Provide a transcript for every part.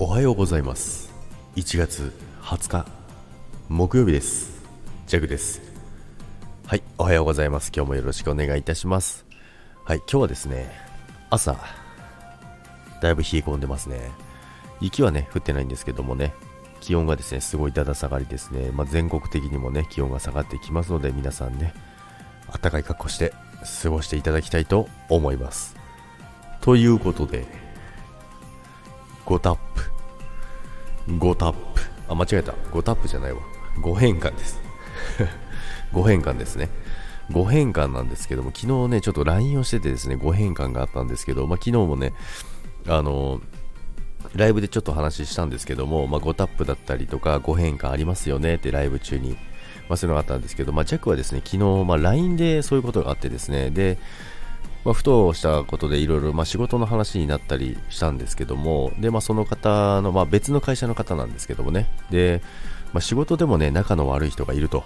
おはようございます。1月20日木曜日です。ジャグです。はいおはようございます。今日もよろしくお願いいたします。はい今日はですね朝だいぶ冷え込んでますね。雪はね降ってないんですけどもね気温がですねすごいだだ下がりですね、まあ、全国的にもね気温が下がってきますので皆さんね暖かい格好して過ごしていただきたいと思います。ということで5タップ5タップ。あ間違えた。5タップじゃないわ。5変換です。5変換ですね。5変換なんですけども昨日ねちょっと LINE をしててですね5変換があったんですけど、まあ、昨日もねあのライブでちょっと話したんですけども、まあ、5タップだったりとか5変換ありますよねってライブ中に、まあ、そういうのがあったんですけど、まあ、ジャックはですね昨日、まあ、LINE でそういうことがあってですねでまあ、ふとしたことでいろいろ仕事の話になったりしたんですけども、で、まあ、その方の、まあ、別の会社の方なんですけどもね、で、まあ、仕事でもね、仲の悪い人がいると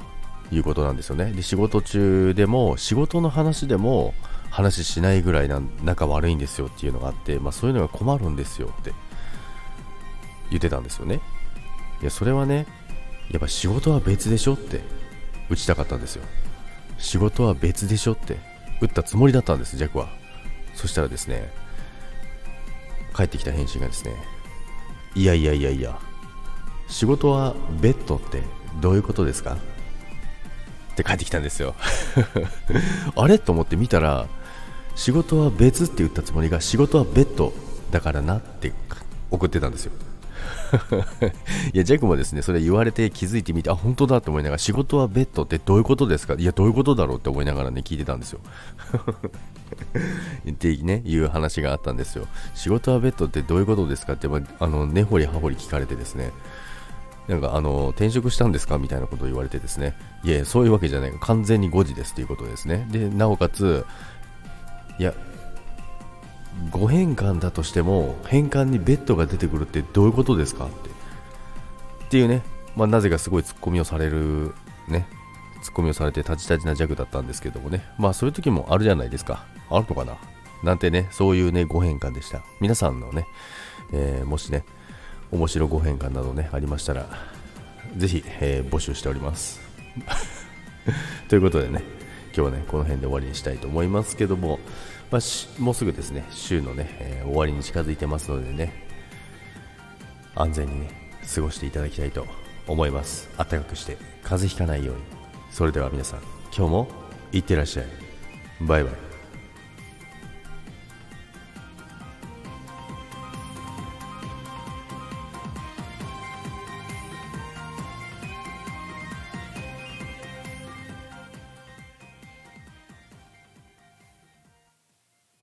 いうことなんですよね。で、仕事中でも、仕事の話でも話しないぐらいな仲悪いんですよっていうのがあって、まあ、そういうのが困るんですよって言ってたんですよね。いや、それはね、やっぱ仕事は別でしょって打ちたかったんですよ。仕事は別でしょって打ったつもりだったんです、ジャックは。そしたらですね、帰ってきた返信がですね、いやいやいやいや、仕事はベッドってどういうことですか？って帰ってきたんですよ。あれ？と思って見たら、仕事は別って言ったつもりが仕事はベッドだからなって送ってたんですよ。いや、ジャックもですね、それ言われて気づいてみて、あ、本当だと思いながら、仕事はベッドってどういうことですか？いや、どういうことだろうって思いながらね、聞いてたんですよ。ってね、いう話があったんですよ。仕事はベッドってどういうことですかって、まあの、根掘り葉掘り聞かれてですね、なんかあの転職したんですかみたいなことを言われてですね、いやそういうわけじゃない、完全に5時ですということですね。で、なおかつ、いや、5変換だとしても変換にベッドが出てくるってどういうことですかって。っていうね、まあ、なぜかすごいツッコミをされるね。ツッコミをされてタジタジな弱だったんですけどもね。まあそういう時もあるじゃないですか。あるのかな。なんてねそういうね5変換でした。皆さんのね、えー、もしね面白5変換などねありましたらぜひ、えー、募集しております。ということでね今日はねこの辺で終わりにしたいと思いますけども。まあ、もうすぐですね週のね、えー、終わりに近づいてますのでね安全にね過ごしていただきたいと思います。暖かくして風邪ひかないように。それでは皆さん今日もいってらっしゃい。バイバイ。